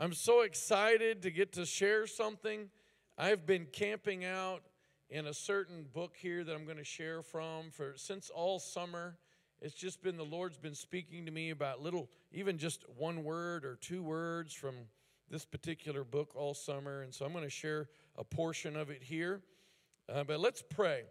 I'm so excited to get to share something. I've been camping out in a certain book here that I'm going to share from for since all summer. It's just been the Lord's been speaking to me about little, even just one word or two words from this particular book all summer. And so I'm going to share a portion of it here. Uh, but let's pray.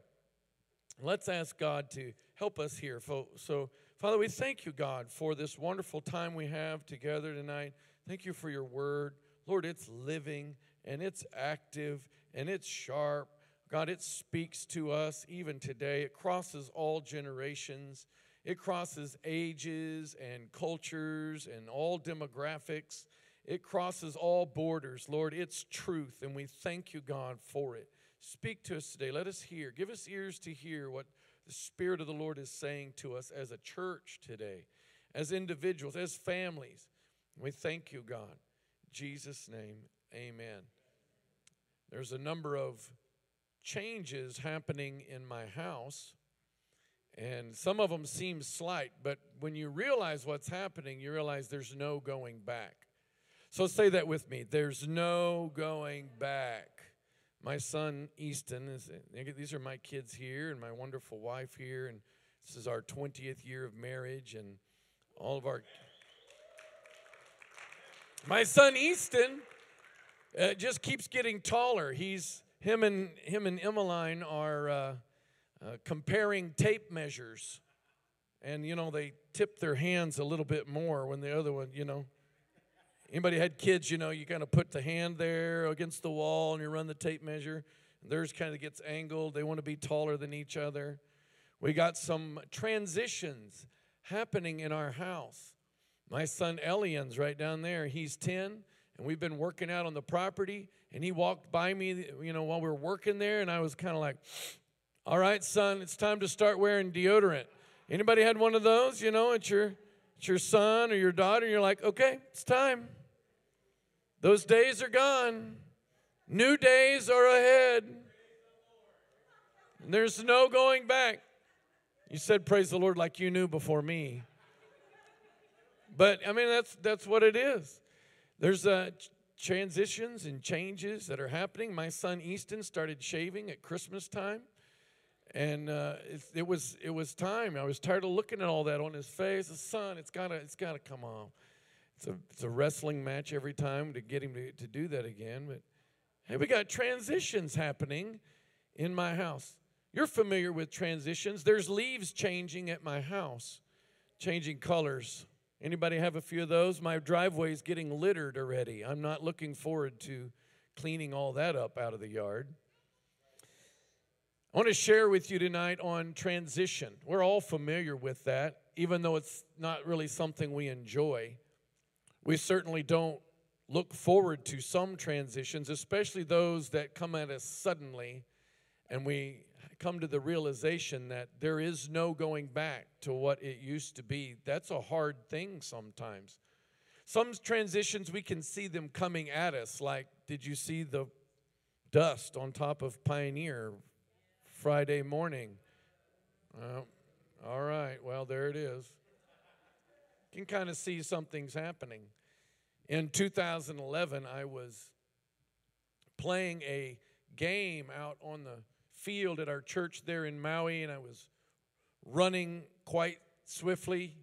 Let's ask God to help us here. So, Father, we thank you, God, for this wonderful time we have together tonight. Thank you for your word. Lord, it's living and it's active and it's sharp. God, it speaks to us even today. It crosses all generations, it crosses ages and cultures and all demographics. It crosses all borders. Lord, it's truth, and we thank you, God, for it. Speak to us today. Let us hear. Give us ears to hear what the Spirit of the Lord is saying to us as a church today, as individuals, as families. We thank you, God. In Jesus' name, amen. There's a number of changes happening in my house, and some of them seem slight, but when you realize what's happening, you realize there's no going back. So say that with me there's no going back. My son Easton is, these are my kids here, and my wonderful wife here, and this is our 20th year of marriage, and all of our. My son Easton uh, just keeps getting taller. He's him and him and Emmeline are uh, uh, comparing tape measures, and you know they tip their hands a little bit more when the other one, you know. Anybody had kids? You know, you kind of put the hand there against the wall and you run the tape measure. Theirs kind of gets angled. They want to be taller than each other. We got some transitions happening in our house. My son Elian's right down there. He's 10, and we've been working out on the property. And he walked by me, you know, while we were working there, and I was kind of like, "All right, son, it's time to start wearing deodorant." Anybody had one of those? You know, it's your it's your son or your daughter. And you're like, "Okay, it's time." Those days are gone. New days are ahead. And there's no going back. You said praise the Lord like you knew before me. But I mean, that's, that's what it is. There's uh, transitions and changes that are happening. My son Easton started shaving at Christmas time. And uh, it, it, was it was time. I was tired of looking at all that on his face. The son, it's gotta it's gotta come on. It's a it's a wrestling match every time to get him to, to do that again. But hey, we got transitions happening in my house. You're familiar with transitions. There's leaves changing at my house, changing colors. Anybody have a few of those? My driveway is getting littered already. I'm not looking forward to cleaning all that up out of the yard. I want to share with you tonight on transition. We're all familiar with that, even though it's not really something we enjoy. We certainly don't look forward to some transitions, especially those that come at us suddenly, and we come to the realization that there is no going back to what it used to be. That's a hard thing sometimes. Some transitions, we can see them coming at us. Like, did you see the dust on top of Pioneer Friday morning? Well, all right, well, there it is. You can kind of see something's happening. In 2011, I was playing a game out on the field at our church there in Maui, and I was running quite swiftly,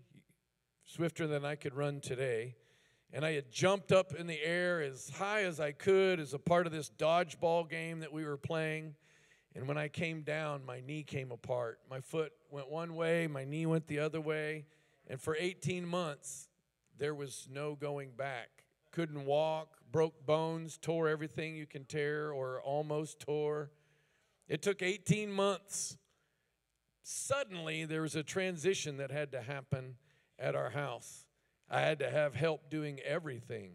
swifter than I could run today. And I had jumped up in the air as high as I could as a part of this dodgeball game that we were playing. And when I came down, my knee came apart. My foot went one way, my knee went the other way. And for 18 months, there was no going back. Couldn't walk, broke bones, tore everything you can tear, or almost tore. It took 18 months. Suddenly, there was a transition that had to happen at our house. I had to have help doing everything.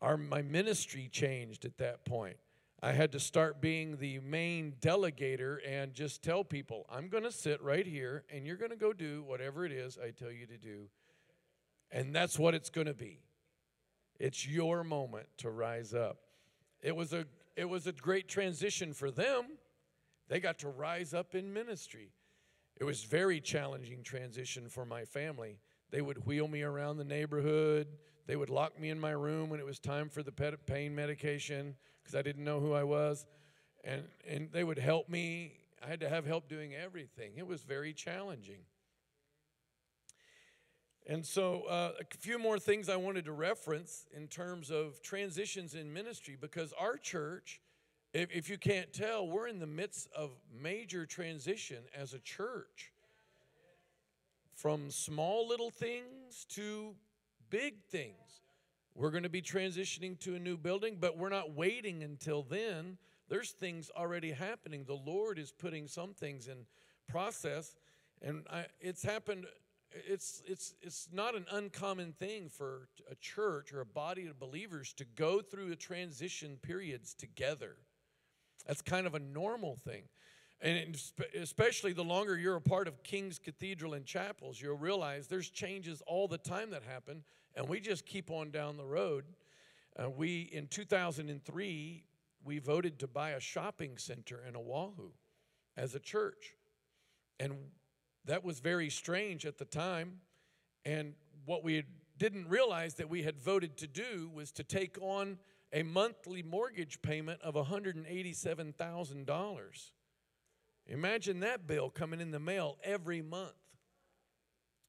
Our, my ministry changed at that point. I had to start being the main delegator and just tell people, I'm going to sit right here and you're going to go do whatever it is I tell you to do. And that's what it's going to be. It's your moment to rise up. It was a it was a great transition for them they got to rise up in ministry. It was very challenging transition for my family. They would wheel me around the neighborhood. They would lock me in my room when it was time for the pain medication because I didn't know who I was. And, and they would help me. I had to have help doing everything. It was very challenging. And so, uh, a few more things I wanted to reference in terms of transitions in ministry because our church, if, if you can't tell, we're in the midst of major transition as a church. From small little things to big things. We're going to be transitioning to a new building, but we're not waiting until then. There's things already happening. The Lord is putting some things in process, and I, it's happened it's, it's, it's not an uncommon thing for a church or a body of believers to go through a transition periods together. That's kind of a normal thing. And especially the longer you're a part of King's Cathedral and chapels, you'll realize there's changes all the time that happen, and we just keep on down the road. Uh, we, in 2003, we voted to buy a shopping center in Oahu as a church. And that was very strange at the time. And what we didn't realize that we had voted to do was to take on a monthly mortgage payment of $187,000. Imagine that bill coming in the mail every month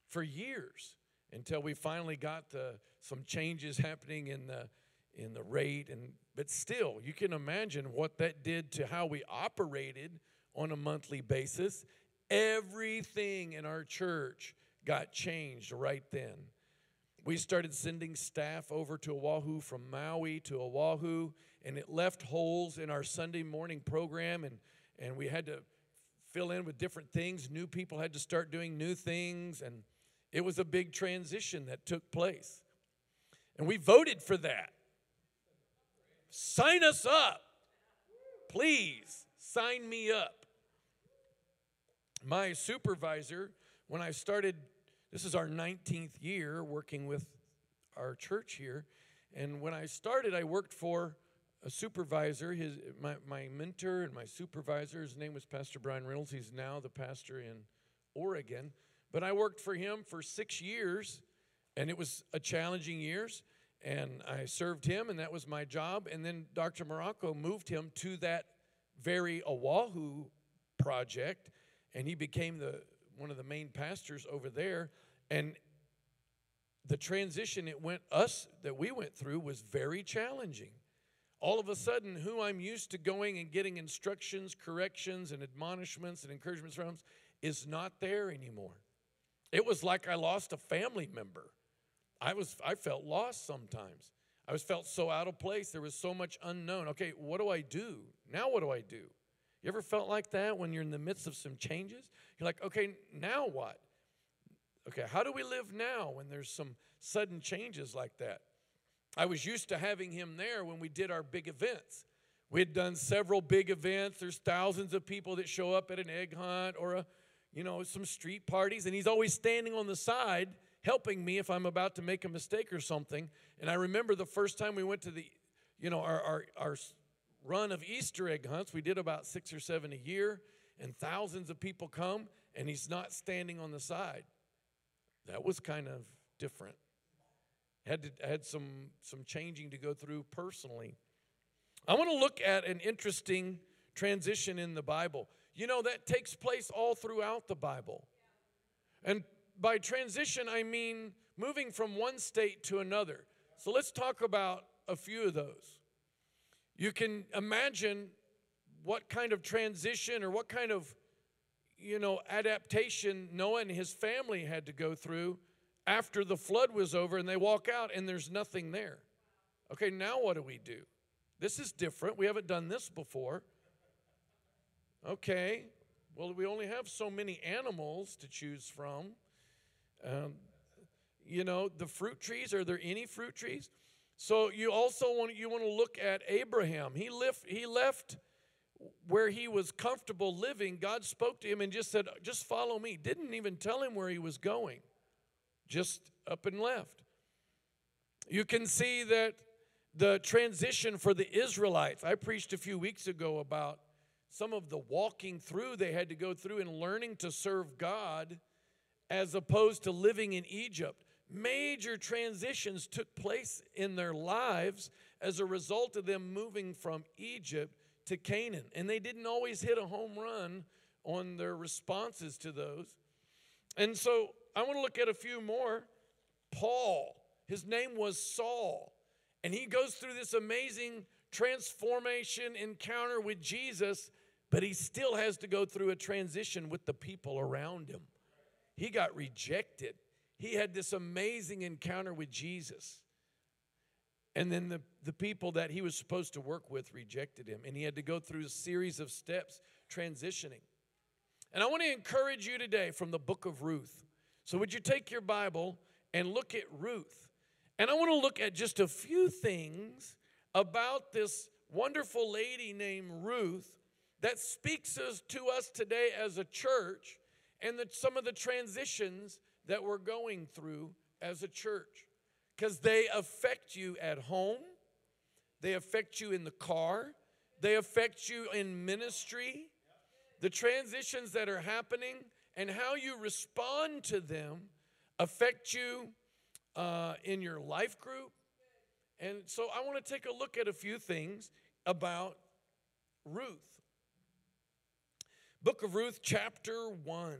for years until we finally got the, some changes happening in the, in the rate. And, but still, you can imagine what that did to how we operated on a monthly basis Everything in our church got changed right then. We started sending staff over to Oahu from Maui to Oahu, and it left holes in our Sunday morning program, and, and we had to fill in with different things. New people had to start doing new things, and it was a big transition that took place. And we voted for that. Sign us up. Please sign me up my supervisor, when I started, this is our 19th year working with our church here. And when I started, I worked for a supervisor, his, my, my mentor and my supervisor. His name was Pastor Brian Reynolds. He's now the pastor in Oregon. But I worked for him for six years, and it was a challenging years. And I served him, and that was my job. And then Dr. Marocco moved him to that very Oahu project and he became the one of the main pastors over there and the transition it went us that we went through was very challenging. All of a sudden who i'm used to going and getting instructions corrections and admonishments and encouragements from is not there anymore. It was like i lost a family member. I was i felt lost sometimes. I was felt so out of place. There was so much unknown. Okay what do i do? Now what do i do you ever felt like that when you're in the midst of some changes? You're like, okay, now what? Okay, how do we live now when there's some sudden changes like that? I was used to having him there when we did our big events. We had done several big events. There's thousands of people that show up at an egg hunt or a, you know, some street parties, and he's always standing on the side helping me if I'm about to make a mistake or something. And I remember the first time we went to the, you know, our our, our run of Easter egg hunts. We did about six or seven a year, and thousands of people come, and he's not standing on the side. That was kind of different. Had to, had some some changing to go through personally. I want to look at an interesting transition in the Bible. You know that takes place all throughout the Bible. And by transition I mean moving from one state to another. So let's talk about a few of those. You can imagine what kind of transition or what kind of you know adaptation Noah and his family had to go through after the flood was over and they walk out and there's nothing there. Okay, now what do we do? This is different. We haven't done this before. Okay, well, we only have so many animals to choose from. Um, you know, the fruit trees, are there any fruit trees? So you also want you want to look at Abraham. He left he left where he was comfortable living. God spoke to him and just said, "Just follow me." Didn't even tell him where he was going. Just up and left. You can see that the transition for the Israelites. I preached a few weeks ago about some of the walking through they had to go through and learning to serve God as opposed to living in Egypt. Major transitions took place in their lives as a result of them moving from Egypt to Canaan. And they didn't always hit a home run on their responses to those. And so I want to look at a few more. Paul, his name was Saul, and he goes through this amazing transformation encounter with Jesus, but he still has to go through a transition with the people around him. He got rejected. He had this amazing encounter with Jesus. And then the, the people that he was supposed to work with rejected him. And he had to go through a series of steps transitioning. And I want to encourage you today from the book of Ruth. So, would you take your Bible and look at Ruth? And I want to look at just a few things about this wonderful lady named Ruth that speaks to us today as a church and that some of the transitions that we're going through as a church because they affect you at home, they affect you in the car, they affect you in ministry. The transitions that are happening and how you respond to them affect you uh, in your life group. And so I want to take a look at a few things about Ruth. Book of Ruth, chapter 1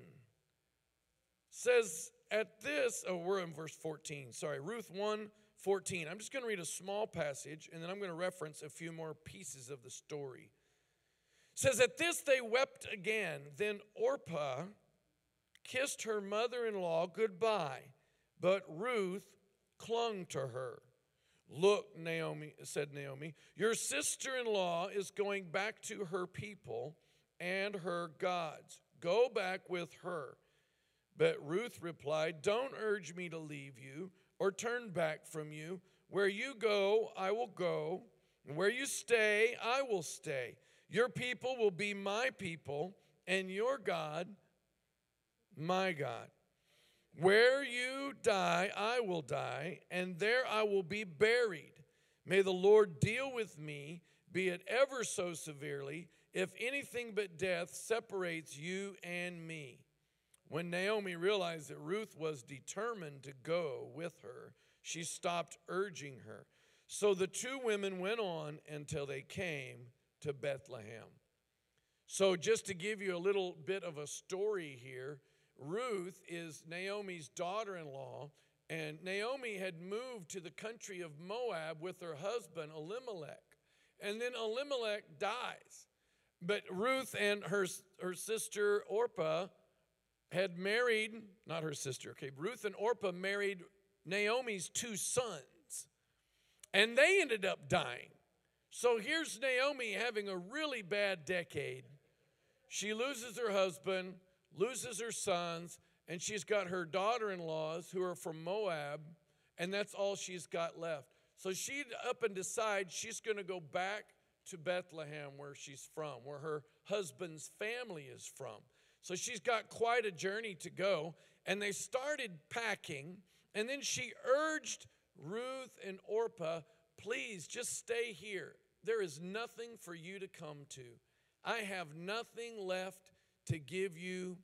says, At this, oh, we're in verse 14. Sorry, Ruth 1 14. I'm just going to read a small passage and then I'm going to reference a few more pieces of the story. It says, At this they wept again. Then Orpah kissed her mother in law goodbye, but Ruth clung to her. Look, Naomi, said Naomi, your sister in law is going back to her people and her gods. Go back with her. But Ruth replied, Don't urge me to leave you or turn back from you. Where you go, I will go. And where you stay, I will stay. Your people will be my people, and your God, my God. Where you die, I will die, and there I will be buried. May the Lord deal with me, be it ever so severely, if anything but death separates you and me. When Naomi realized that Ruth was determined to go with her, she stopped urging her. So the two women went on until they came to Bethlehem. So, just to give you a little bit of a story here, Ruth is Naomi's daughter in law, and Naomi had moved to the country of Moab with her husband Elimelech. And then Elimelech dies. But Ruth and her, her sister Orpah had married, not her sister, okay, Ruth and Orpah married Naomi's two sons, and they ended up dying. So here's Naomi having a really bad decade. She loses her husband, loses her sons, and she's got her daughter in laws who are from Moab, and that's all she's got left. So she up and decides she's going to go back to Bethlehem, where she's from, where her husband's family is from. So she's got quite a journey to go. And they started packing, and then she urged Ruth and Orpah, please just stay here. There is nothing for you to come to. I have nothing left to give you.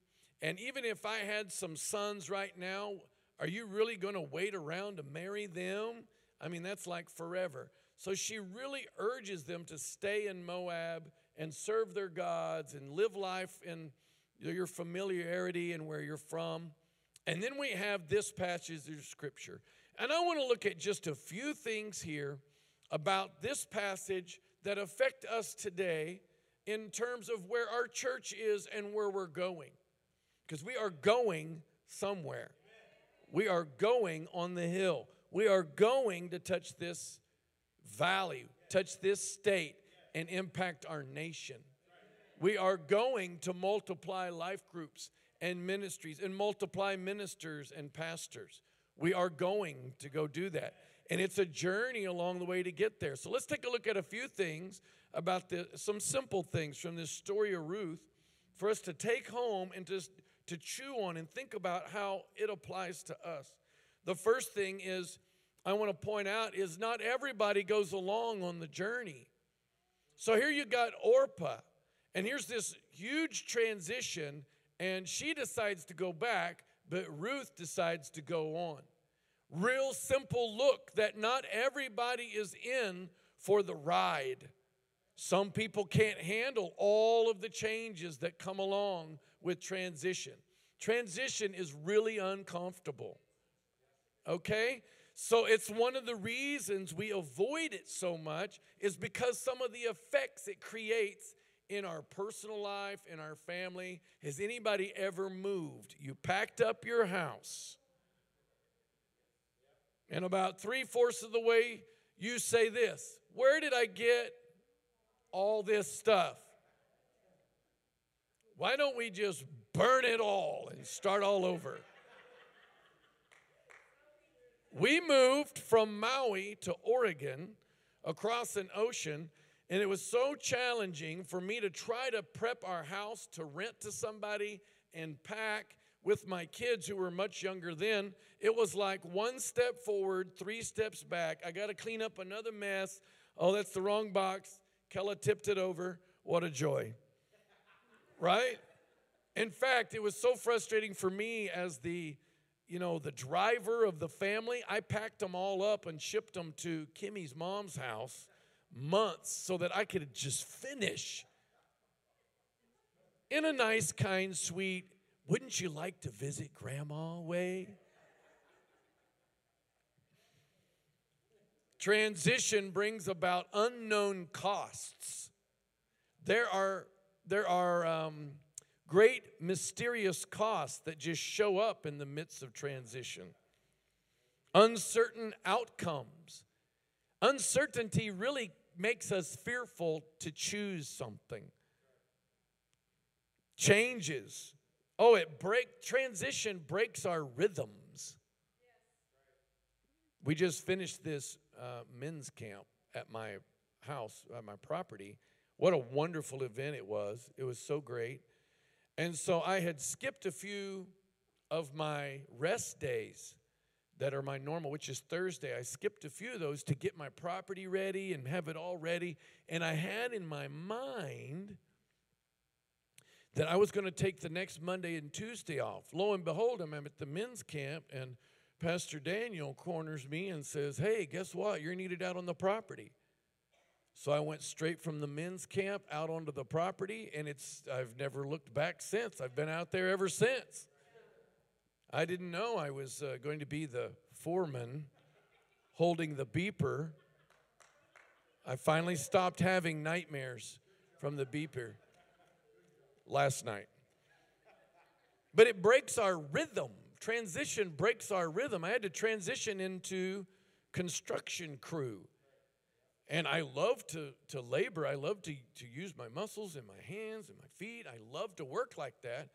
And even if I had some sons right now, are you really going to wait around to marry them? I mean, that's like forever. So she really urges them to stay in Moab and serve their gods and live life in your familiarity and where you're from. And then we have this passage of scripture. And I want to look at just a few things here about this passage that affect us today in terms of where our church is and where we're going. Because we are going somewhere. We are going on the hill. We are going to touch this valley, touch this state, and impact our nation. We are going to multiply life groups and ministries and multiply ministers and pastors. We are going to go do that. And it's a journey along the way to get there. So let's take a look at a few things about the, some simple things from this story of Ruth for us to take home and just to chew on and think about how it applies to us. The first thing is I want to point out is not everybody goes along on the journey. So here you got Orpah, and here's this huge transition, and she decides to go back, but Ruth decides to go on. real simple look that not everybody is in for the ride. Some people can't handle all of the changes that come along with transition. Transition is really uncomfortable. Okay? So it's one of the reasons we avoid it so much is because some of the effects it creates in our personal life, in our family. Has anybody ever moved? You packed up your house, and about three fourths of the way, you say this Where did I get all this stuff? Why don't we just burn it all and start all over? We moved from Maui to Oregon across an ocean, and it was so challenging for me to try to prep our house to rent to somebody and pack with my kids who were much younger then. It was like one step forward, three steps back. I got to clean up another mess. Oh, that's the wrong box. Kella tipped it over. What a joy. Right? In fact, it was so frustrating for me as the you know, the driver of the family, I packed them all up and shipped them to Kimmy's mom's house months so that I could just finish in a nice, kind, sweet, wouldn't you like to visit grandma way? Transition brings about unknown costs. There are, there are um, great mysterious costs that just show up in the midst of transition, uncertain outcomes. Uncertainty really makes us fearful to choose something. Changes. Oh, it break transition breaks our rhythms. We just finished this uh, men's camp at my house, at my property. What a wonderful event it was. It was so great. And so I had skipped a few of my rest days that are my normal, which is Thursday. I skipped a few of those to get my property ready and have it all ready. And I had in my mind that I was going to take the next Monday and Tuesday off. Lo and behold, I'm at the men's camp, and Pastor Daniel corners me and says, Hey, guess what? You're needed out on the property. So I went straight from the men's camp out onto the property, and it's I've never looked back since. I've been out there ever since. I didn't know I was uh, going to be the foreman holding the beeper. I finally stopped having nightmares from the beeper last night. But it breaks our rhythm. Transition breaks our rhythm. I had to transition into construction crew. And I love to, to labor. I love to, to use my muscles and my hands and my feet. I love to work like that.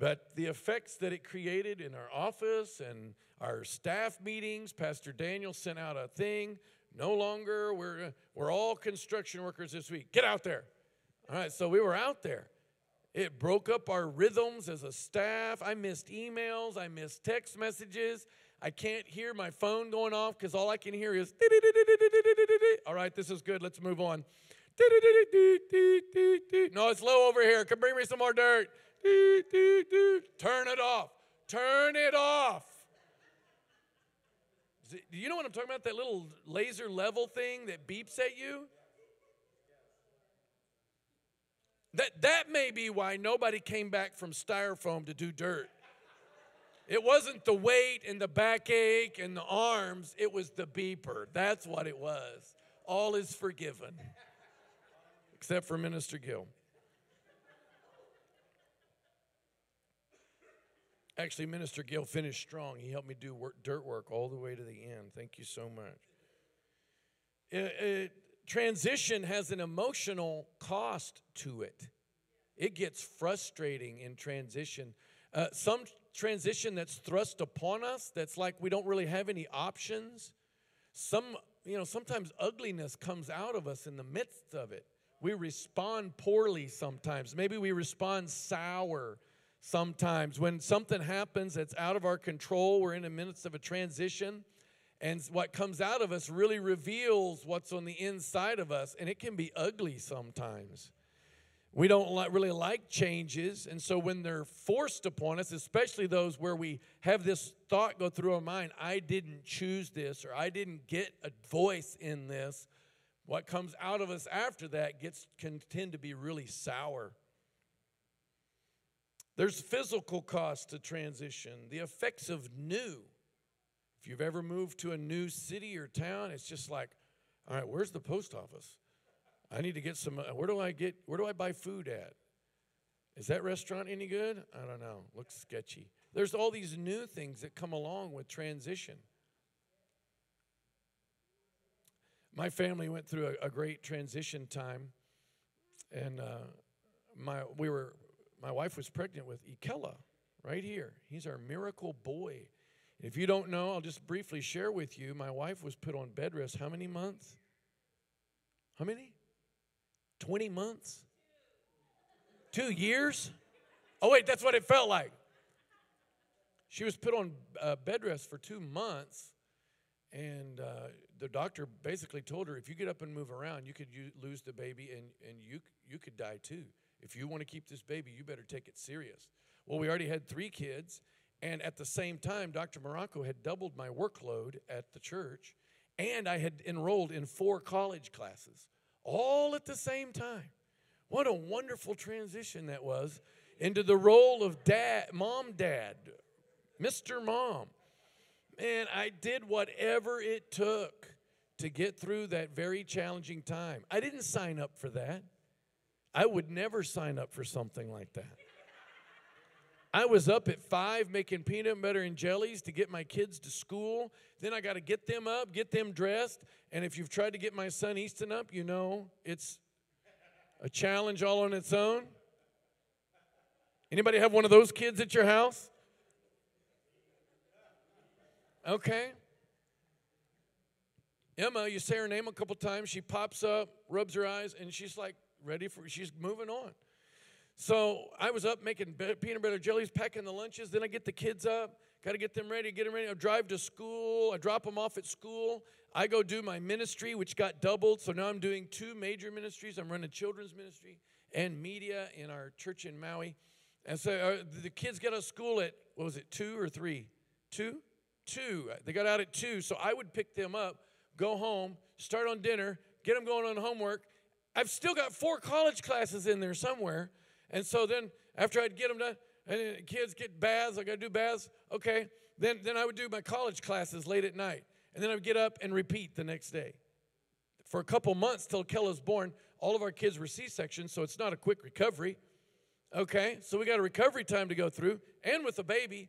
But the effects that it created in our office and our staff meetings, Pastor Daniel sent out a thing. No longer, we're, we're all construction workers this week. Get out there. All right, so we were out there. It broke up our rhythms as a staff. I missed emails, I missed text messages. I can't hear my phone going off because all I can hear is. All right, this is good. Let's move on. No, it's low over here. Come bring me some more dirt. Turn it off. Turn it off. Do you know what I'm talking about? That little laser level thing that beeps at you? That, that may be why nobody came back from styrofoam to do dirt. It wasn't the weight and the backache and the arms, it was the beeper. That's what it was. All is forgiven, except for Minister Gill. Actually, Minister Gill finished strong. He helped me do work, dirt work all the way to the end. Thank you so much. It, it, transition has an emotional cost to it. It gets frustrating in transition. Uh, some transition that's thrust upon us that's like we don't really have any options. Some, you know, sometimes ugliness comes out of us in the midst of it. We respond poorly sometimes. Maybe we respond sour sometimes. When something happens that's out of our control, we're in the midst of a transition, and what comes out of us really reveals what's on the inside of us, and it can be ugly sometimes. We don't li- really like changes. And so when they're forced upon us, especially those where we have this thought go through our mind, I didn't choose this or I didn't get a voice in this, what comes out of us after that gets can tend to be really sour. There's physical cost to transition, the effects of new. If you've ever moved to a new city or town, it's just like, all right, where's the post office? I need to get some. Uh, where do I get? Where do I buy food at? Is that restaurant any good? I don't know. Looks sketchy. There's all these new things that come along with transition. My family went through a, a great transition time, and uh, my we were my wife was pregnant with Ikella right here. He's our miracle boy. If you don't know, I'll just briefly share with you. My wife was put on bed rest how many months? How many? 20 months? Two years? Oh, wait, that's what it felt like. She was put on uh, bed rest for two months, and uh, the doctor basically told her if you get up and move around, you could u- lose the baby and, and you, you could die too. If you want to keep this baby, you better take it serious. Well, we already had three kids, and at the same time, Dr. Marocco had doubled my workload at the church, and I had enrolled in four college classes all at the same time. What a wonderful transition that was into the role of dad, mom, dad, Mr. Mom. And I did whatever it took to get through that very challenging time. I didn't sign up for that. I would never sign up for something like that. I was up at five making peanut butter and jellies to get my kids to school. Then I got to get them up, get them dressed. And if you've tried to get my son Easton up, you know it's a challenge all on its own. Anybody have one of those kids at your house? Okay. Emma, you say her name a couple times, she pops up, rubs her eyes, and she's like ready for she's moving on. So I was up making peanut butter jellies, packing the lunches. Then I get the kids up, got to get them ready, get them ready. I drive to school. I drop them off at school. I go do my ministry, which got doubled. So now I'm doing two major ministries. I'm running children's ministry and media in our church in Maui. And so uh, the kids get out of school at, what was it, two or three? Two? Two. They got out at two. So I would pick them up, go home, start on dinner, get them going on homework. I've still got four college classes in there somewhere. And so then after I'd get them done, and kids get baths, I got to do baths. Okay. Then, then I would do my college classes late at night. And then I would get up and repeat the next day. For a couple months till Kella's born, all of our kids were C sections, so it's not a quick recovery. Okay, so we got a recovery time to go through, and with a baby,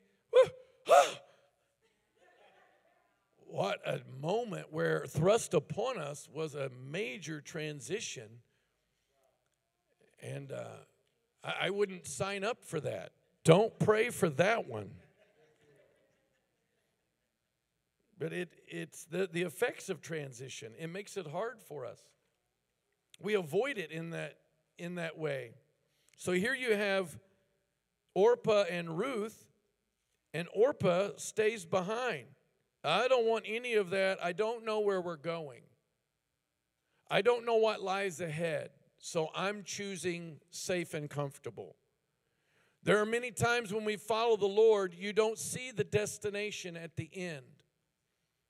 what a moment where thrust upon us was a major transition. And uh, I, wouldn't sign up for that. Don't pray for that one. But it, it's the, the effects of transition. It makes it hard for us. We avoid it in that, in that way. So here you have Orpah and Ruth, and Orpah stays behind. I don't want any of that. I don't know where we're going. I don't know what lies ahead. So I'm choosing safe and comfortable. There are many times when we follow the Lord, you don't see the destination at the end.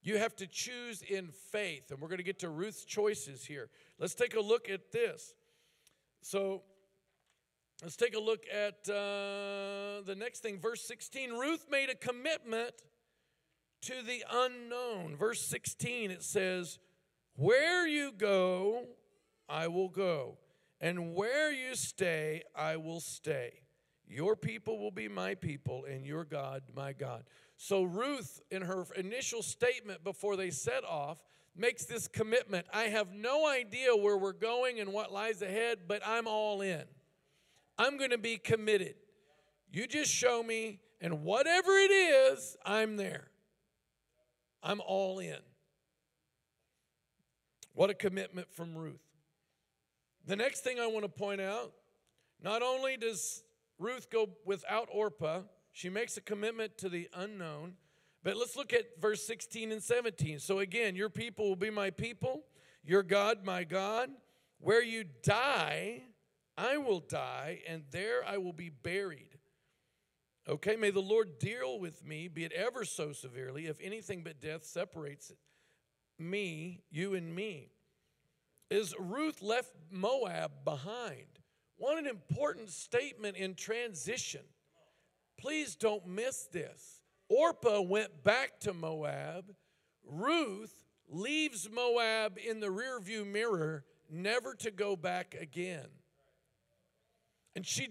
You have to choose in faith. And we're going to get to Ruth's choices here. Let's take a look at this. So let's take a look at uh, the next thing. Verse 16 Ruth made a commitment to the unknown. Verse 16, it says, Where you go, I will go, and where you stay, I will stay. Your people will be my people, and your God, my God. So, Ruth, in her initial statement before they set off, makes this commitment I have no idea where we're going and what lies ahead, but I'm all in. I'm going to be committed. You just show me, and whatever it is, I'm there. I'm all in. What a commitment from Ruth. The next thing I want to point out not only does Ruth go without Orpah, she makes a commitment to the unknown. But let's look at verse 16 and 17. So again, your people will be my people, your God, my God. Where you die, I will die, and there I will be buried. Okay, may the Lord deal with me, be it ever so severely, if anything but death separates me, you and me. Is Ruth left Moab behind? What an important statement in transition. Please don't miss this. Orpah went back to Moab. Ruth leaves Moab in the rearview mirror, never to go back again. And she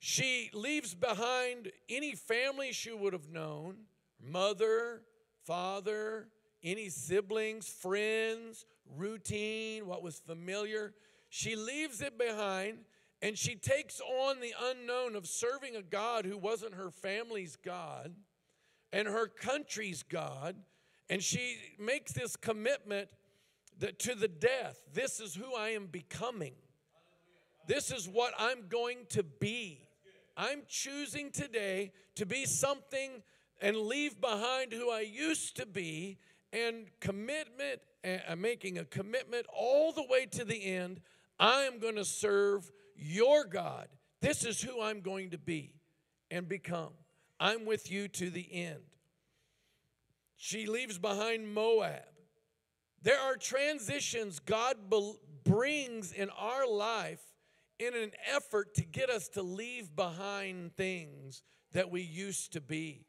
she leaves behind any family she would have known mother, father, any siblings, friends, routine, what was familiar. She leaves it behind and she takes on the unknown of serving a God who wasn't her family's God and her country's God. And she makes this commitment that to the death, this is who I am becoming. This is what I'm going to be. I'm choosing today to be something and leave behind who I used to be and commitment, and uh, making a commitment all the way to the end. I am going to serve your God. This is who I'm going to be and become. I'm with you to the end. She leaves behind Moab. There are transitions God brings in our life in an effort to get us to leave behind things that we used to be.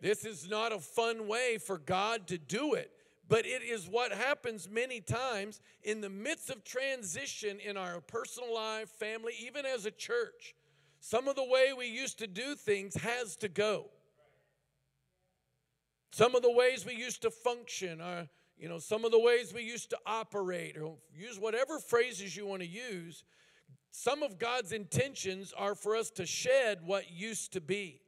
This is not a fun way for God to do it, but it is what happens many times in the midst of transition in our personal life, family, even as a church. Some of the way we used to do things has to go. Some of the ways we used to function, are, you know, some of the ways we used to operate, or use whatever phrases you want to use, some of God's intentions are for us to shed what used to be,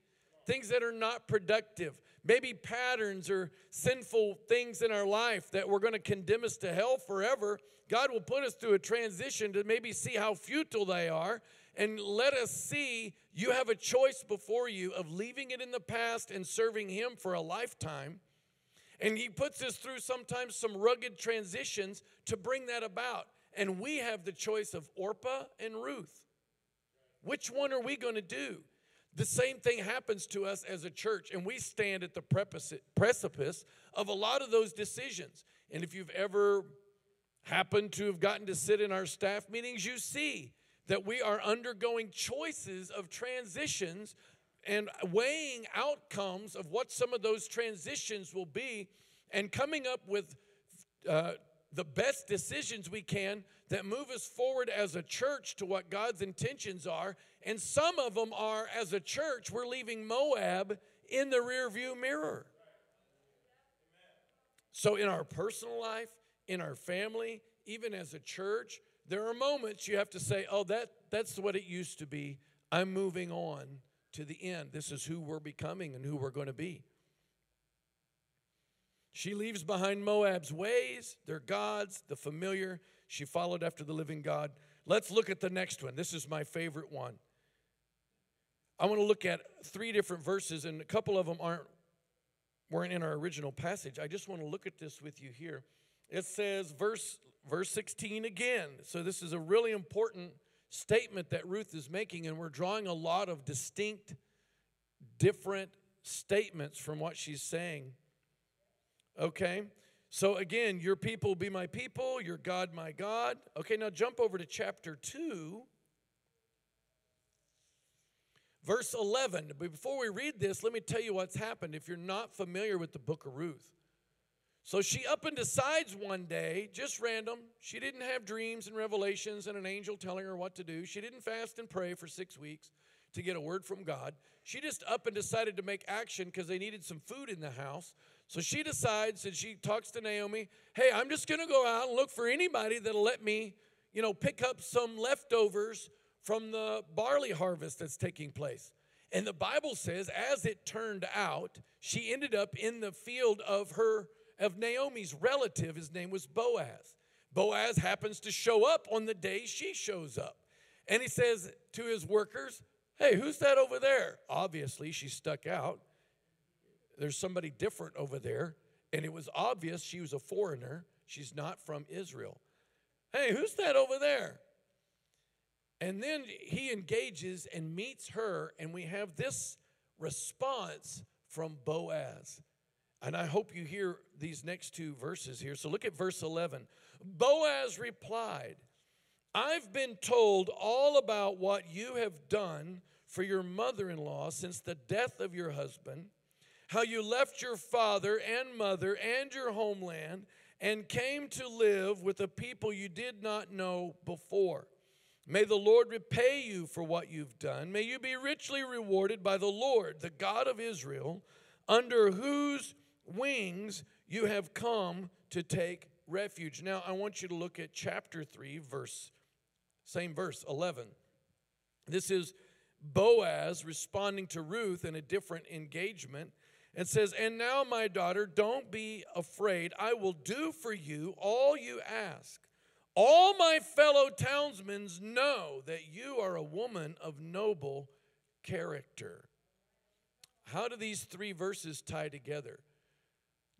things that are not productive, maybe patterns or sinful things in our life that we're going to condemn us to hell forever. God will put us through a transition to maybe see how futile they are and let us see you have a choice before you of leaving it in the past and serving Him for a lifetime. And He puts us through sometimes some rugged transitions to bring that about. And we have the choice of Orpah and Ruth. Which one are we going to do? The same thing happens to us as a church, and we stand at the precipice of a lot of those decisions. And if you've ever happened to have gotten to sit in our staff meetings, you see that we are undergoing choices of transitions and weighing outcomes of what some of those transitions will be and coming up with uh, the best decisions we can that move us forward as a church to what God's intentions are. And some of them are, as a church, we're leaving Moab in the rearview mirror. So, in our personal life, in our family, even as a church, there are moments you have to say, oh, that, that's what it used to be. I'm moving on to the end. This is who we're becoming and who we're going to be. She leaves behind Moab's ways, their gods, the familiar. She followed after the living God. Let's look at the next one. This is my favorite one. I want to look at three different verses, and a couple of them aren't weren't in our original passage. I just want to look at this with you here. It says, verse verse 16 again. So this is a really important statement that Ruth is making, and we're drawing a lot of distinct, different statements from what she's saying. Okay? So again, your people be my people, your God my God. Okay, now jump over to chapter 2, verse 11. But before we read this, let me tell you what's happened if you're not familiar with the book of Ruth. So she up and decides one day, just random. She didn't have dreams and revelations and an angel telling her what to do. She didn't fast and pray for six weeks to get a word from God. She just up and decided to make action because they needed some food in the house. So she decides and she talks to Naomi, hey, I'm just going to go out and look for anybody that'll let me, you know, pick up some leftovers from the barley harvest that's taking place. And the Bible says, as it turned out, she ended up in the field of her of Naomi's relative. His name was Boaz. Boaz happens to show up on the day she shows up. And he says to his workers, Hey, who's that over there? Obviously, she stuck out there's somebody different over there. And it was obvious she was a foreigner. She's not from Israel. Hey, who's that over there? And then he engages and meets her, and we have this response from Boaz. And I hope you hear these next two verses here. So look at verse 11. Boaz replied, I've been told all about what you have done for your mother in law since the death of your husband, how you left your father and mother and your homeland and came to live with a people you did not know before. May the Lord repay you for what you've done. May you be richly rewarded by the Lord, the God of Israel, under whose wings you have come to take refuge. Now, I want you to look at chapter 3, verse, same verse, 11. This is Boaz responding to Ruth in a different engagement and says, And now, my daughter, don't be afraid. I will do for you all you ask. All my fellow townsmen know that you are a woman of noble character. How do these three verses tie together?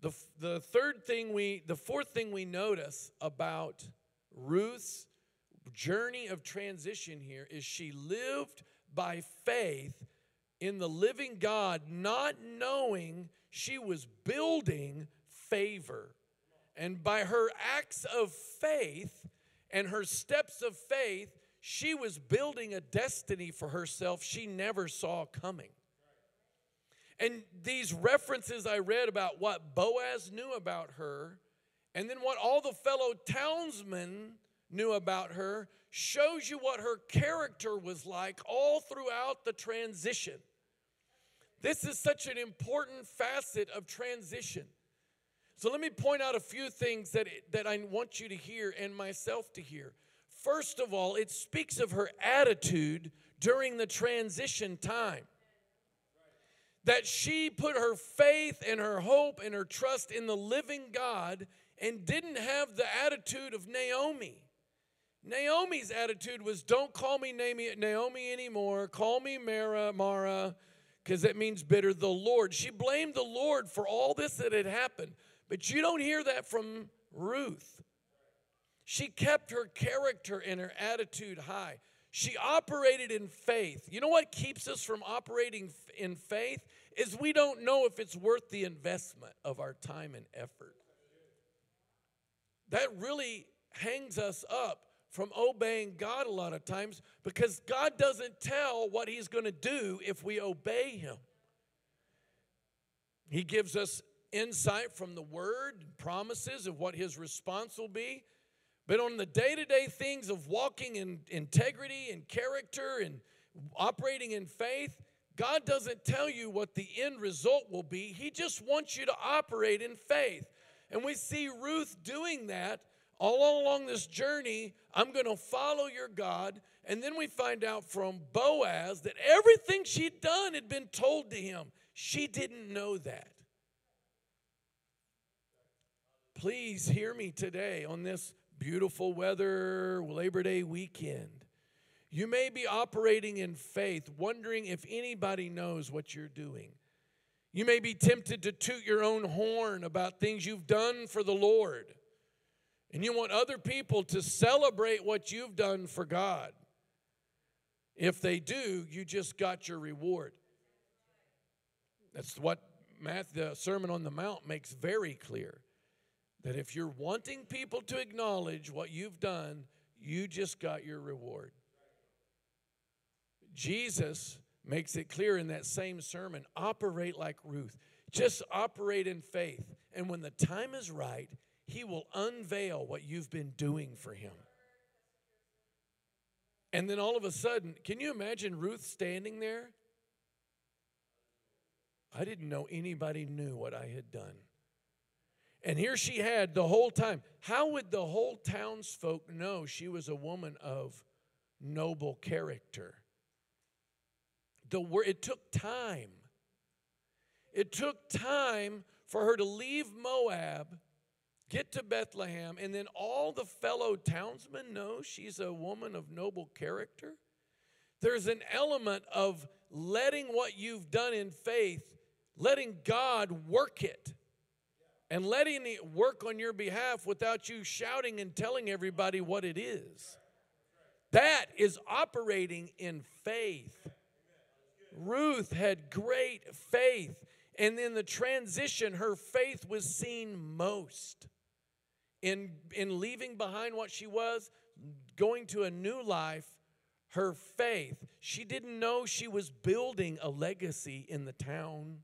The, the third thing we, the fourth thing we notice about Ruth's journey of transition here is she lived by faith in the living God, not knowing she was building favor. And by her acts of faith and her steps of faith, she was building a destiny for herself she never saw coming. And these references I read about what Boaz knew about her, and then what all the fellow townsmen knew about her, shows you what her character was like all throughout the transition. This is such an important facet of transition. So let me point out a few things that, that I want you to hear and myself to hear. First of all, it speaks of her attitude during the transition time. That she put her faith and her hope and her trust in the living God and didn't have the attitude of Naomi. Naomi's attitude was don't call me Naomi anymore, call me Mara, Mara, because that means bitter, the Lord. She blamed the Lord for all this that had happened. But you don't hear that from Ruth. She kept her character and her attitude high. She operated in faith. You know what keeps us from operating in faith? Is we don't know if it's worth the investment of our time and effort. That really hangs us up from obeying God a lot of times because God doesn't tell what He's going to do if we obey Him. He gives us insight from the word promises of what his response will be. But on the day to day things of walking in integrity and character and operating in faith, God doesn't tell you what the end result will be. He just wants you to operate in faith. And we see Ruth doing that all along this journey. I'm going to follow your God. And then we find out from Boaz that everything she'd done had been told to him. She didn't know that. Please hear me today on this beautiful weather Labor Day weekend. You may be operating in faith, wondering if anybody knows what you're doing. You may be tempted to toot your own horn about things you've done for the Lord. And you want other people to celebrate what you've done for God. If they do, you just got your reward. That's what Matthew, the Sermon on the Mount makes very clear that if you're wanting people to acknowledge what you've done, you just got your reward. Jesus makes it clear in that same sermon operate like Ruth. Just operate in faith. And when the time is right, he will unveil what you've been doing for him. And then all of a sudden, can you imagine Ruth standing there? I didn't know anybody knew what I had done. And here she had the whole time. How would the whole townsfolk know she was a woman of noble character? The word, it took time. It took time for her to leave Moab, get to Bethlehem, and then all the fellow townsmen know she's a woman of noble character. There's an element of letting what you've done in faith, letting God work it and letting it work on your behalf without you shouting and telling everybody what it is. That is operating in faith. Ruth had great faith. And in the transition, her faith was seen most. In, in leaving behind what she was, going to a new life, her faith, she didn't know she was building a legacy in the town.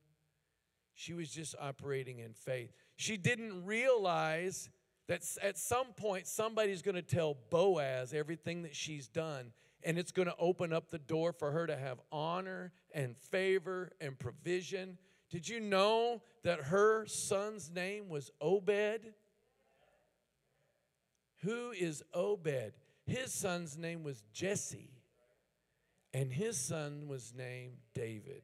She was just operating in faith. She didn't realize that at some point somebody's going to tell Boaz everything that she's done, and it's going to open up the door for her to have honor and favor and provision. Did you know that her son's name was Obed? Who is Obed? His son's name was Jesse, and his son was named David.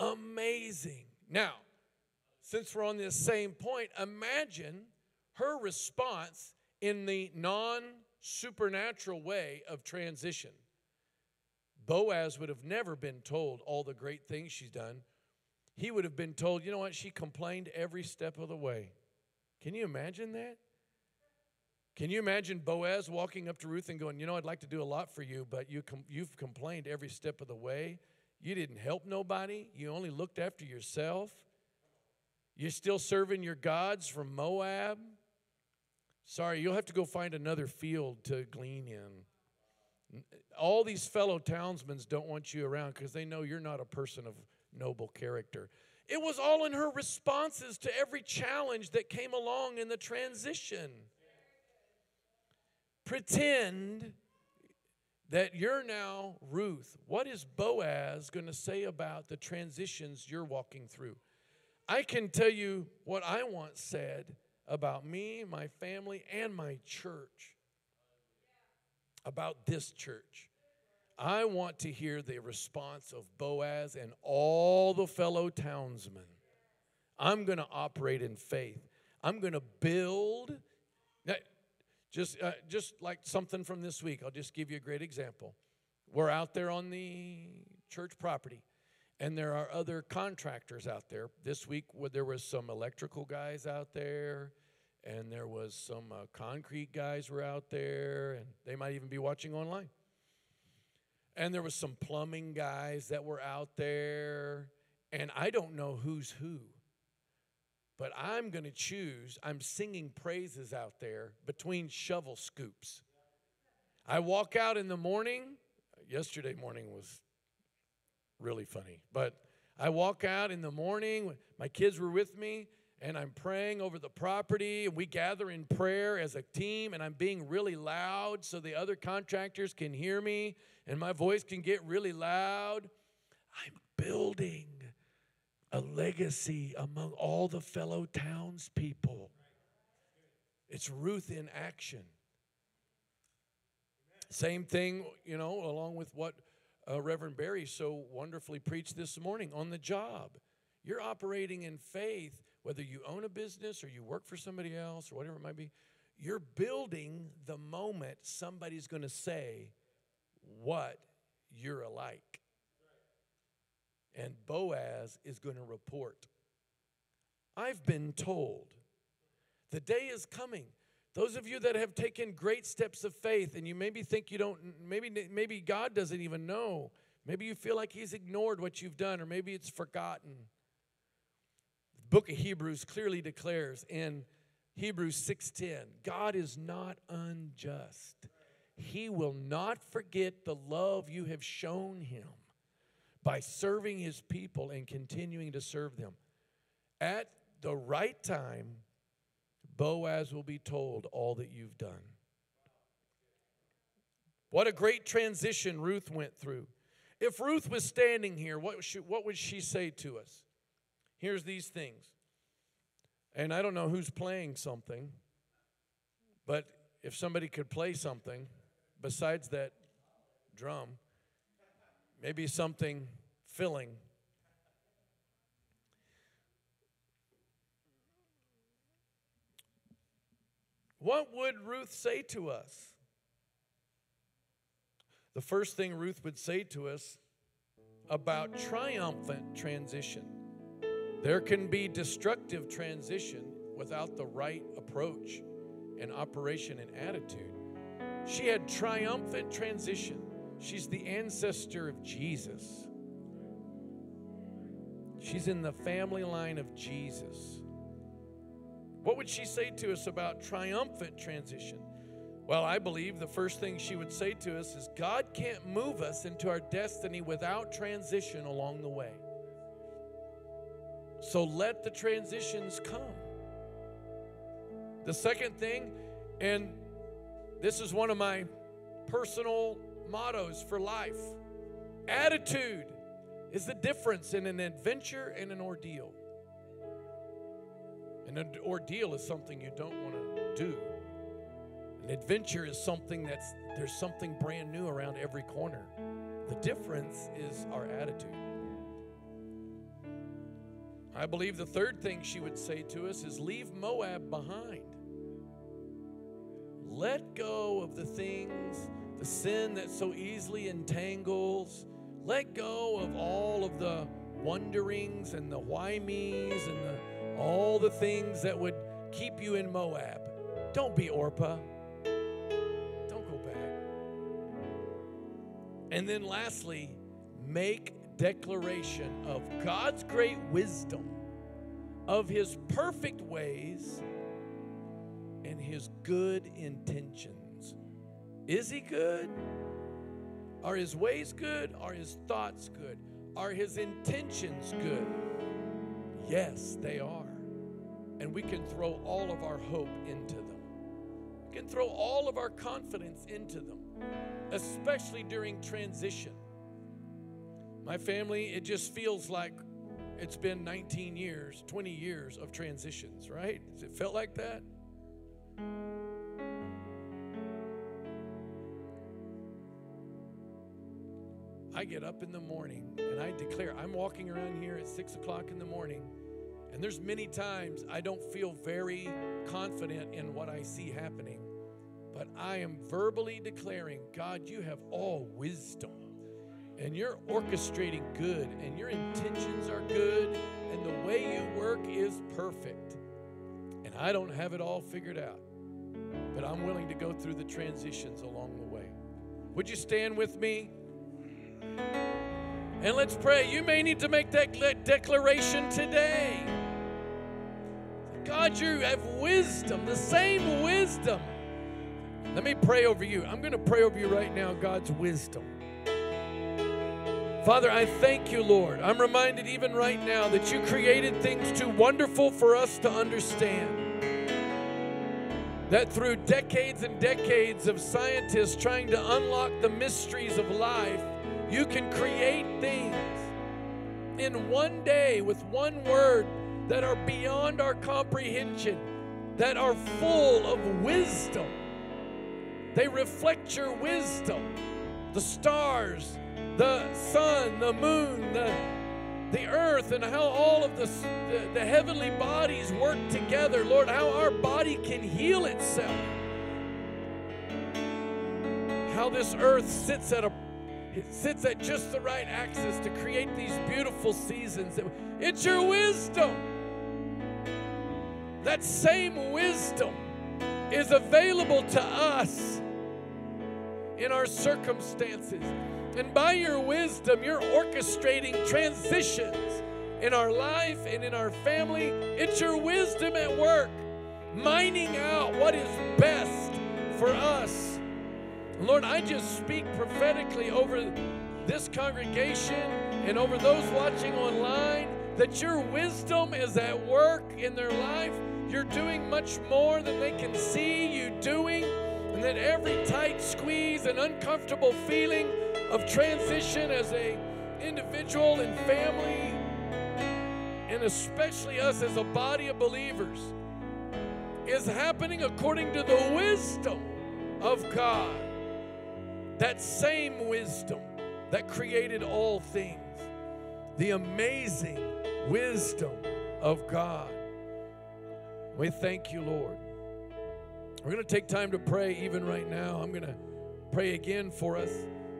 Amazing. Now, since we're on this same point, imagine her response in the non supernatural way of transition. Boaz would have never been told all the great things she's done. He would have been told, you know what, she complained every step of the way. Can you imagine that? Can you imagine Boaz walking up to Ruth and going, You know, I'd like to do a lot for you, but you com- you've complained every step of the way. You didn't help nobody. You only looked after yourself. You're still serving your gods from Moab. Sorry, you'll have to go find another field to glean in. All these fellow townsmen don't want you around because they know you're not a person of noble character. It was all in her responses to every challenge that came along in the transition. Pretend that you're now Ruth. What is Boaz going to say about the transitions you're walking through? I can tell you what I once said about me, my family, and my church, about this church. I want to hear the response of Boaz and all the fellow townsmen. I'm going to operate in faith. I'm going to build. Now, just, uh, just like something from this week, I'll just give you a great example. We're out there on the church property, and there are other contractors out there. This week, there was some electrical guys out there, and there was some uh, concrete guys were out there, and they might even be watching online. And there was some plumbing guys that were out there, and I don't know who's who. But I'm going to choose, I'm singing praises out there between shovel scoops. I walk out in the morning. Yesterday morning was really funny, but I walk out in the morning. My kids were with me, and I'm praying over the property, and we gather in prayer as a team, and I'm being really loud so the other contractors can hear me, and my voice can get really loud. I'm building a legacy among all the fellow townspeople. It's Ruth in action. Same thing, you know, along with what uh, Reverend Barry so wonderfully preached this morning on the job. You're operating in faith, whether you own a business or you work for somebody else or whatever it might be. You're building the moment somebody's going to say what you're alike and Boaz is going to report. I've been told the day is coming. Those of you that have taken great steps of faith and you maybe think you don't, maybe, maybe God doesn't even know. Maybe you feel like He's ignored what you've done, or maybe it's forgotten. The book of Hebrews clearly declares in Hebrews 6:10, God is not unjust. He will not forget the love you have shown him by serving his people and continuing to serve them. At the right time, Boaz will be told all that you've done. What a great transition Ruth went through. If Ruth was standing here, what, should, what would she say to us? Here's these things. And I don't know who's playing something, but if somebody could play something besides that drum, maybe something filling. What would Ruth say to us? The first thing Ruth would say to us about triumphant transition there can be destructive transition without the right approach and operation and attitude. She had triumphant transition. She's the ancestor of Jesus. She's in the family line of Jesus. What would she say to us about triumphant transition? Well, I believe the first thing she would say to us is God can't move us into our destiny without transition along the way. So let the transitions come. The second thing, and this is one of my personal mottos for life attitude is the difference in an adventure and an ordeal. An ordeal is something you don't want to do. An adventure is something that's, there's something brand new around every corner. The difference is our attitude. I believe the third thing she would say to us is leave Moab behind. Let go of the things, the sin that so easily entangles. Let go of all of the wonderings and the why me's and the, all the things that would keep you in Moab. Don't be Orpah. Don't go back. And then lastly, make declaration of God's great wisdom, of his perfect ways, and his good intentions. Is he good? Are his ways good? Are his thoughts good? Are his intentions good? Yes, they are. And we can throw all of our hope into them. We can throw all of our confidence into them especially during transition. My family, it just feels like it's been 19 years, 20 years of transitions, right? Has it felt like that? I get up in the morning and I declare, I'm walking around here at six o'clock in the morning, and there's many times I don't feel very confident in what I see happening. But I am verbally declaring, God, you have all wisdom. And you're orchestrating good, and your intentions are good, and the way you work is perfect. And I don't have it all figured out, but I'm willing to go through the transitions along the way. Would you stand with me? And let's pray. You may need to make that declaration today. God, you have wisdom, the same wisdom let me pray over you. I'm going to pray over you right now, God's wisdom. Father, I thank you, Lord. I'm reminded even right now that you created things too wonderful for us to understand. That through decades and decades of scientists trying to unlock the mysteries of life, you can create things in one day with one word that are beyond our comprehension, that are full of wisdom they reflect your wisdom. The stars, the sun, the moon, the, the earth, and how all of the, the, the heavenly bodies work together. Lord, how our body can heal itself. How this earth sits at a it sits at just the right axis to create these beautiful seasons. It's your wisdom. That same wisdom is available to us in our circumstances. And by your wisdom, you're orchestrating transitions in our life and in our family. It's your wisdom at work, mining out what is best for us. Lord, I just speak prophetically over this congregation and over those watching online that your wisdom is at work in their life. You're doing much more than they can see you doing and that every tight squeeze and uncomfortable feeling of transition as a individual and family and especially us as a body of believers is happening according to the wisdom of God that same wisdom that created all things the amazing wisdom of God we thank you Lord we're going to take time to pray even right now. I'm going to pray again for us.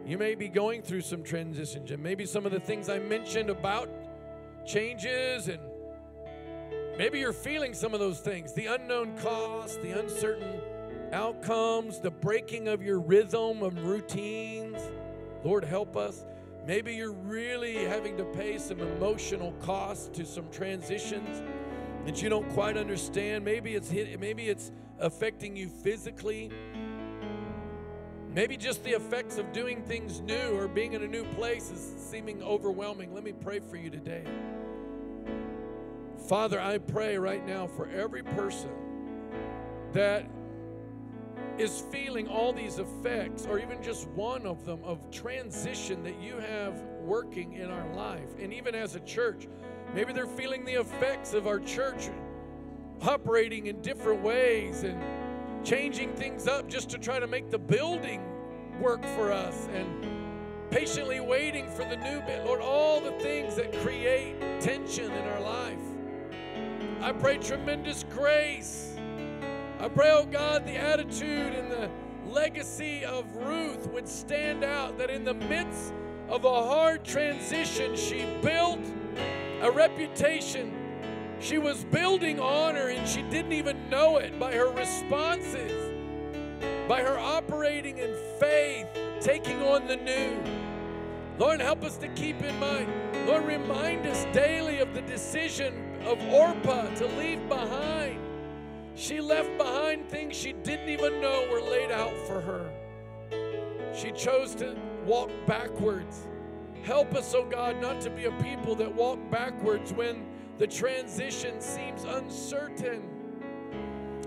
You may be going through some transitions, and maybe some of the things I mentioned about changes, and maybe you're feeling some of those things the unknown cost, the uncertain outcomes, the breaking of your rhythm of routines. Lord, help us. Maybe you're really having to pay some emotional cost to some transitions that you don't quite understand. Maybe it's hit, maybe it's affecting you physically. Maybe just the effects of doing things new or being in a new place is seeming overwhelming. Let me pray for you today. Father, I pray right now for every person that is feeling all these effects, or even just one of them, of transition that you have working in our life. And even as a church, maybe they're feeling the effects of our church operating in different ways and changing things up just to try to make the building work for us and patiently waiting for the new bit. Lord, all the things that create tension in our life. I pray tremendous grace. I pray, oh God, the attitude and the legacy of Ruth would stand out, that in the midst of a hard transition, she built a reputation she was building honor and she didn't even know it by her responses, by her operating in faith, taking on the new. Lord, help us to keep in mind. Lord, remind us daily of the decision of Orpah to leave behind. She left behind things she didn't even know were laid out for her. She chose to walk backwards. Help us, oh God, not to be a people that walk backwards when the transition seems uncertain.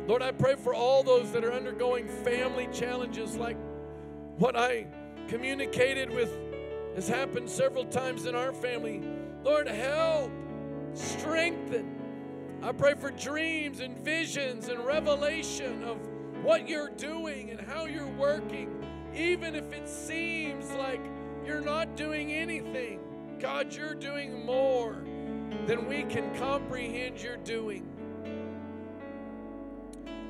Lord, I pray for all those that are undergoing family challenges like what I communicated with has happened several times in our family. Lord, help, strengthen. I pray for dreams and visions and revelation of what you're doing and how you're working, even if it seems like you're not doing anything. God, you're doing more than we can comprehend you're doing.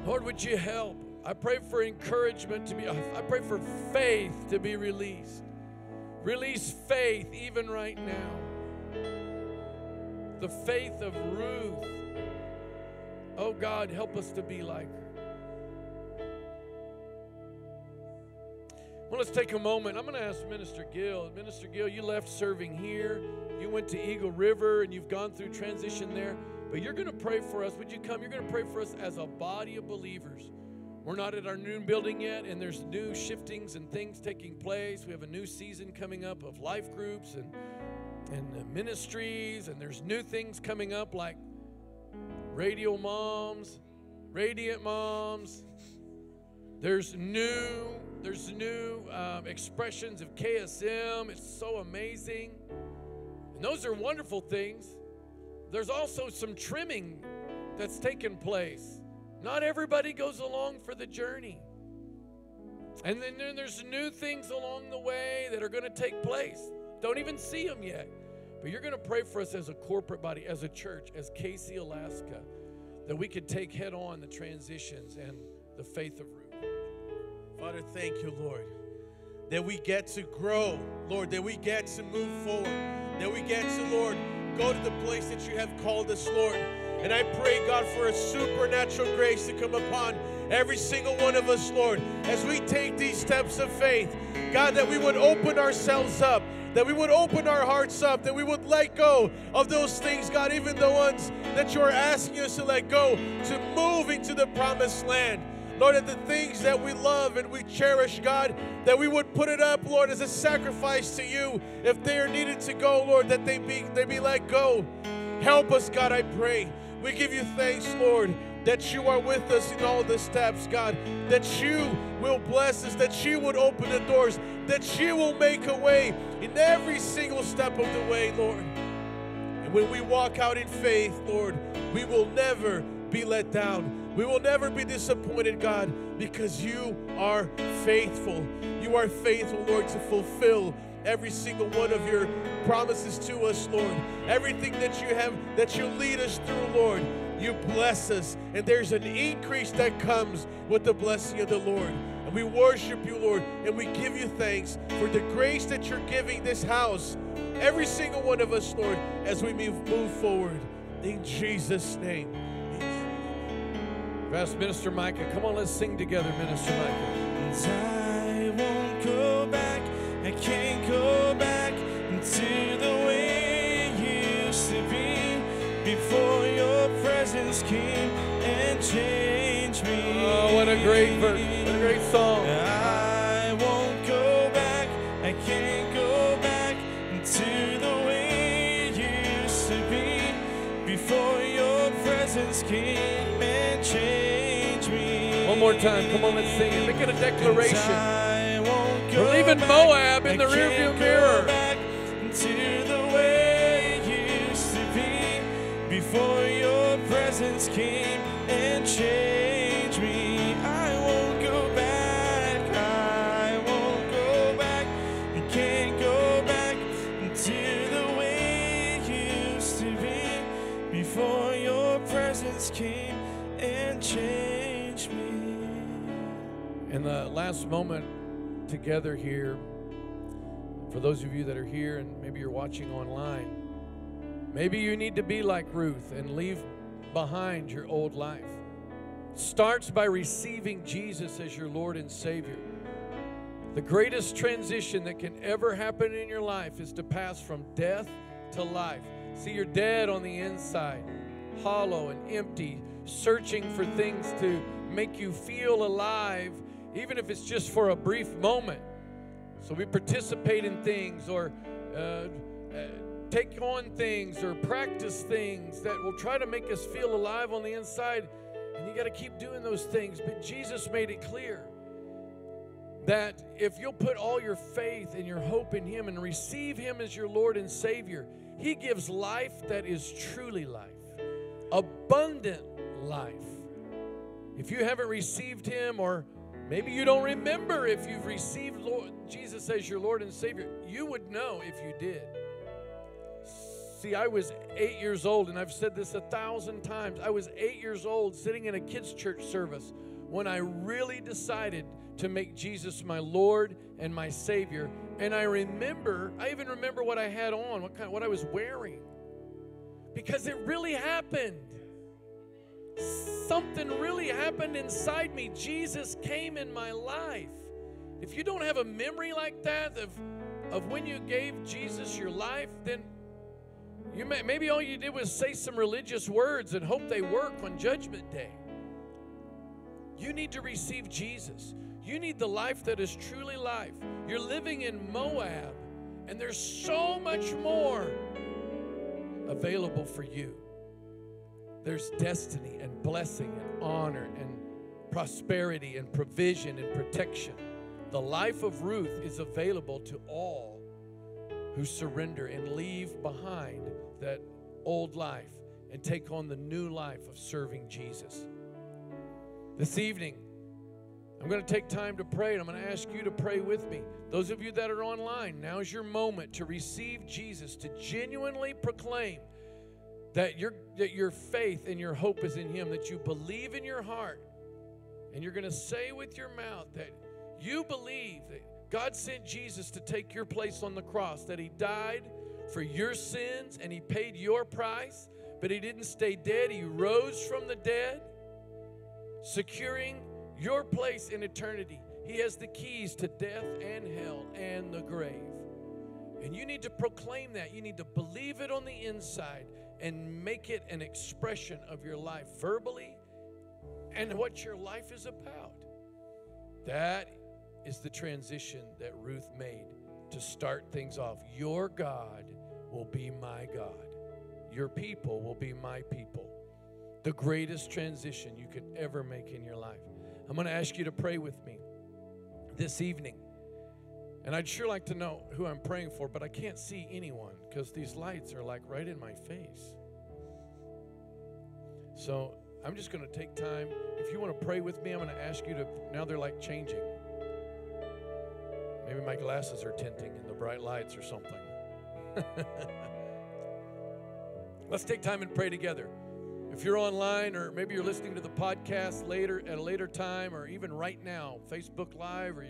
Lord, would you help? I pray for encouragement to be, I pray for faith to be released. Release faith even right now. The faith of Ruth. Oh God, help us to be like her. Well, let's take a moment. I'm going to ask Minister Gill. Minister Gill, you left serving here. You went to Eagle River and you've gone through transition there. But you're going to pray for us. Would you come? You're going to pray for us as a body of believers. We're not at our new building yet, and there's new shiftings and things taking place. We have a new season coming up of life groups and and ministries, and there's new things coming up like radio moms, radiant moms. There's new there's new um, expressions of KSM. It's so amazing. And those are wonderful things. There's also some trimming that's taken place. Not everybody goes along for the journey. And then there's new things along the way that are going to take place. Don't even see them yet. But you're going to pray for us as a corporate body, as a church, as Casey, Alaska, that we could take head on the transitions and the faith of Ruth. Father, thank you, Lord, that we get to grow, Lord, that we get to move forward that we get to, Lord, go to the place that you have called us, Lord. And I pray, God, for a supernatural grace to come upon every single one of us, Lord, as we take these steps of faith. God, that we would open ourselves up, that we would open our hearts up, that we would let go of those things, God, even the ones that you're asking us to let go, to move into the promised land. Lord, that the things that we love and we cherish, God, that we would put it up, Lord, as a sacrifice to you. If they are needed to go, Lord, that they be they be let go. Help us, God, I pray. We give you thanks, Lord, that you are with us in all the steps, God, that you will bless us, that you would open the doors, that you will make a way in every single step of the way, Lord. And when we walk out in faith, Lord, we will never be let down. We will never be disappointed, God, because you are faithful. You are faithful, Lord, to fulfill every single one of your promises to us, Lord. Everything that you have, that you lead us through, Lord, you bless us. And there's an increase that comes with the blessing of the Lord. And we worship you, Lord, and we give you thanks for the grace that you're giving this house, every single one of us, Lord, as we move, move forward. In Jesus' name. Fast Minister Micah. Come on, let's sing together, Minister Micah. And I won't go back, I can't go presence came and changed me. Oh, what a great verse. What a great song. I won't go back, I can't go back to the way it used to be before your presence came and changed me. One more time. Come on, let's sing it. Make it a declaration. I won't We're leaving back, Moab in I the rearview mirror. back to the way it used to be before your presence came and changed me. I won't go back. I won't go back. I can't go back to the way it used to be before your presence came and changed me. In the last moment together here, for those of you that are here and maybe you're watching online, maybe you need to be like Ruth and leave behind your old life. Starts by receiving Jesus as your Lord and Savior. The greatest transition that can ever happen in your life is to pass from death to life. See, you're dead on the inside, hollow and empty, searching for things to make you feel alive, even if it's just for a brief moment. So we participate in things or uh, uh, take on things or practice things that will try to make us feel alive on the inside. And you got to keep doing those things. But Jesus made it clear that if you'll put all your faith and your hope in Him and receive Him as your Lord and Savior, He gives life that is truly life, abundant life. If you haven't received Him, or maybe you don't remember if you've received Lord, Jesus as your Lord and Savior, you would know if you did. See, I was eight years old, and I've said this a thousand times. I was eight years old sitting in a kids' church service when I really decided to make Jesus my Lord and my Savior. And I remember, I even remember what I had on, what kind, what I was wearing, because it really happened. Something really happened inside me. Jesus came in my life. If you don't have a memory like that of, of when you gave Jesus your life, then you may, maybe all you did was say some religious words and hope they work on Judgment Day. You need to receive Jesus. You need the life that is truly life. You're living in Moab, and there's so much more available for you. There's destiny and blessing and honor and prosperity and provision and protection. The life of Ruth is available to all who surrender and leave behind that old life and take on the new life of serving Jesus. This evening, I'm going to take time to pray and I'm going to ask you to pray with me. Those of you that are online, now is your moment to receive Jesus, to genuinely proclaim that your, that your faith and your hope is in Him, that you believe in your heart, and you're going to say with your mouth that you believe that God sent Jesus to take your place on the cross, that He died for your sins and He paid your price, but He didn't stay dead. He rose from the dead, securing your place in eternity. He has the keys to death and hell and the grave. And you need to proclaim that. You need to believe it on the inside and make it an expression of your life verbally and what your life is about. That is the transition that Ruth made to start things off. Your God will be my God, your people will be my people. The greatest transition you could ever make in your life. I'm going to ask you to pray with me this evening. And I'd sure like to know who I'm praying for, but I can't see anyone because these lights are like right in my face. So I'm just going to take time. If you want to pray with me, I'm going to ask you to. Now they're like changing. Maybe my glasses are tinting in the bright lights or something. Let's take time and pray together. If you're online or maybe you're listening to the podcast later at a later time or even right now, Facebook Live or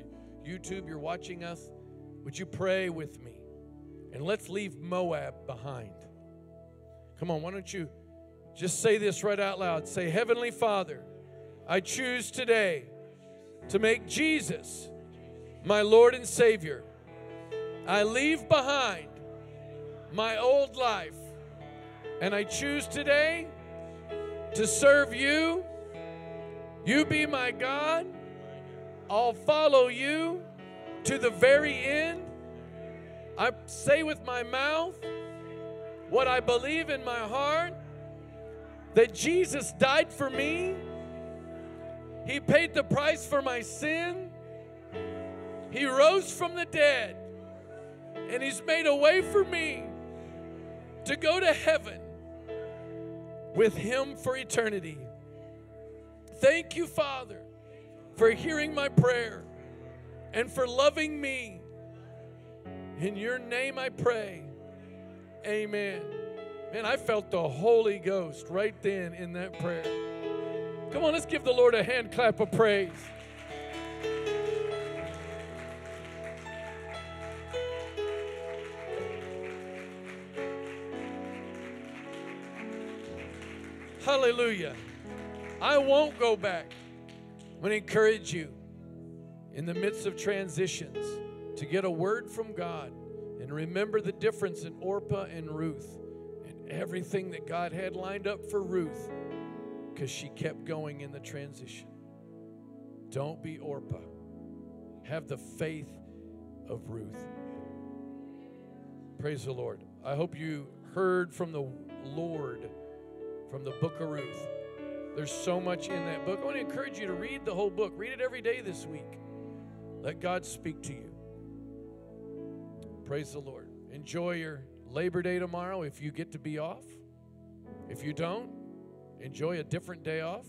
YouTube, you're watching us, would you pray with me? And let's leave Moab behind. Come on, why don't you just say this right out loud? Say, Heavenly Father, I choose today to make Jesus my Lord and Savior. I leave behind my old life and I choose today to serve you. You be my God. I'll follow you to the very end. I say with my mouth what I believe in my heart that Jesus died for me. He paid the price for my sin. He rose from the dead. And He's made a way for me to go to heaven with Him for eternity. Thank you, Father, for hearing my prayer and for loving me. In your name I pray. Amen. Man, I felt the Holy Ghost right then in that prayer. Come on, let's give the Lord a hand clap of praise. Hallelujah. I won't go back. I'm going to encourage you in the midst of transitions to get a word from God and remember the difference in Orpah and Ruth and everything that God had lined up for Ruth because she kept going in the transition. Don't be Orpah. Have the faith of Ruth. Praise the Lord. I hope you heard from the Lord from the book of Ruth. There's so much in that book. I want to encourage you to read the whole book. Read it every day this week. Let God speak to you. Praise the Lord. Enjoy your Labor Day tomorrow if you get to be off. If you don't, enjoy a different day off.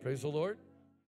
Praise the Lord.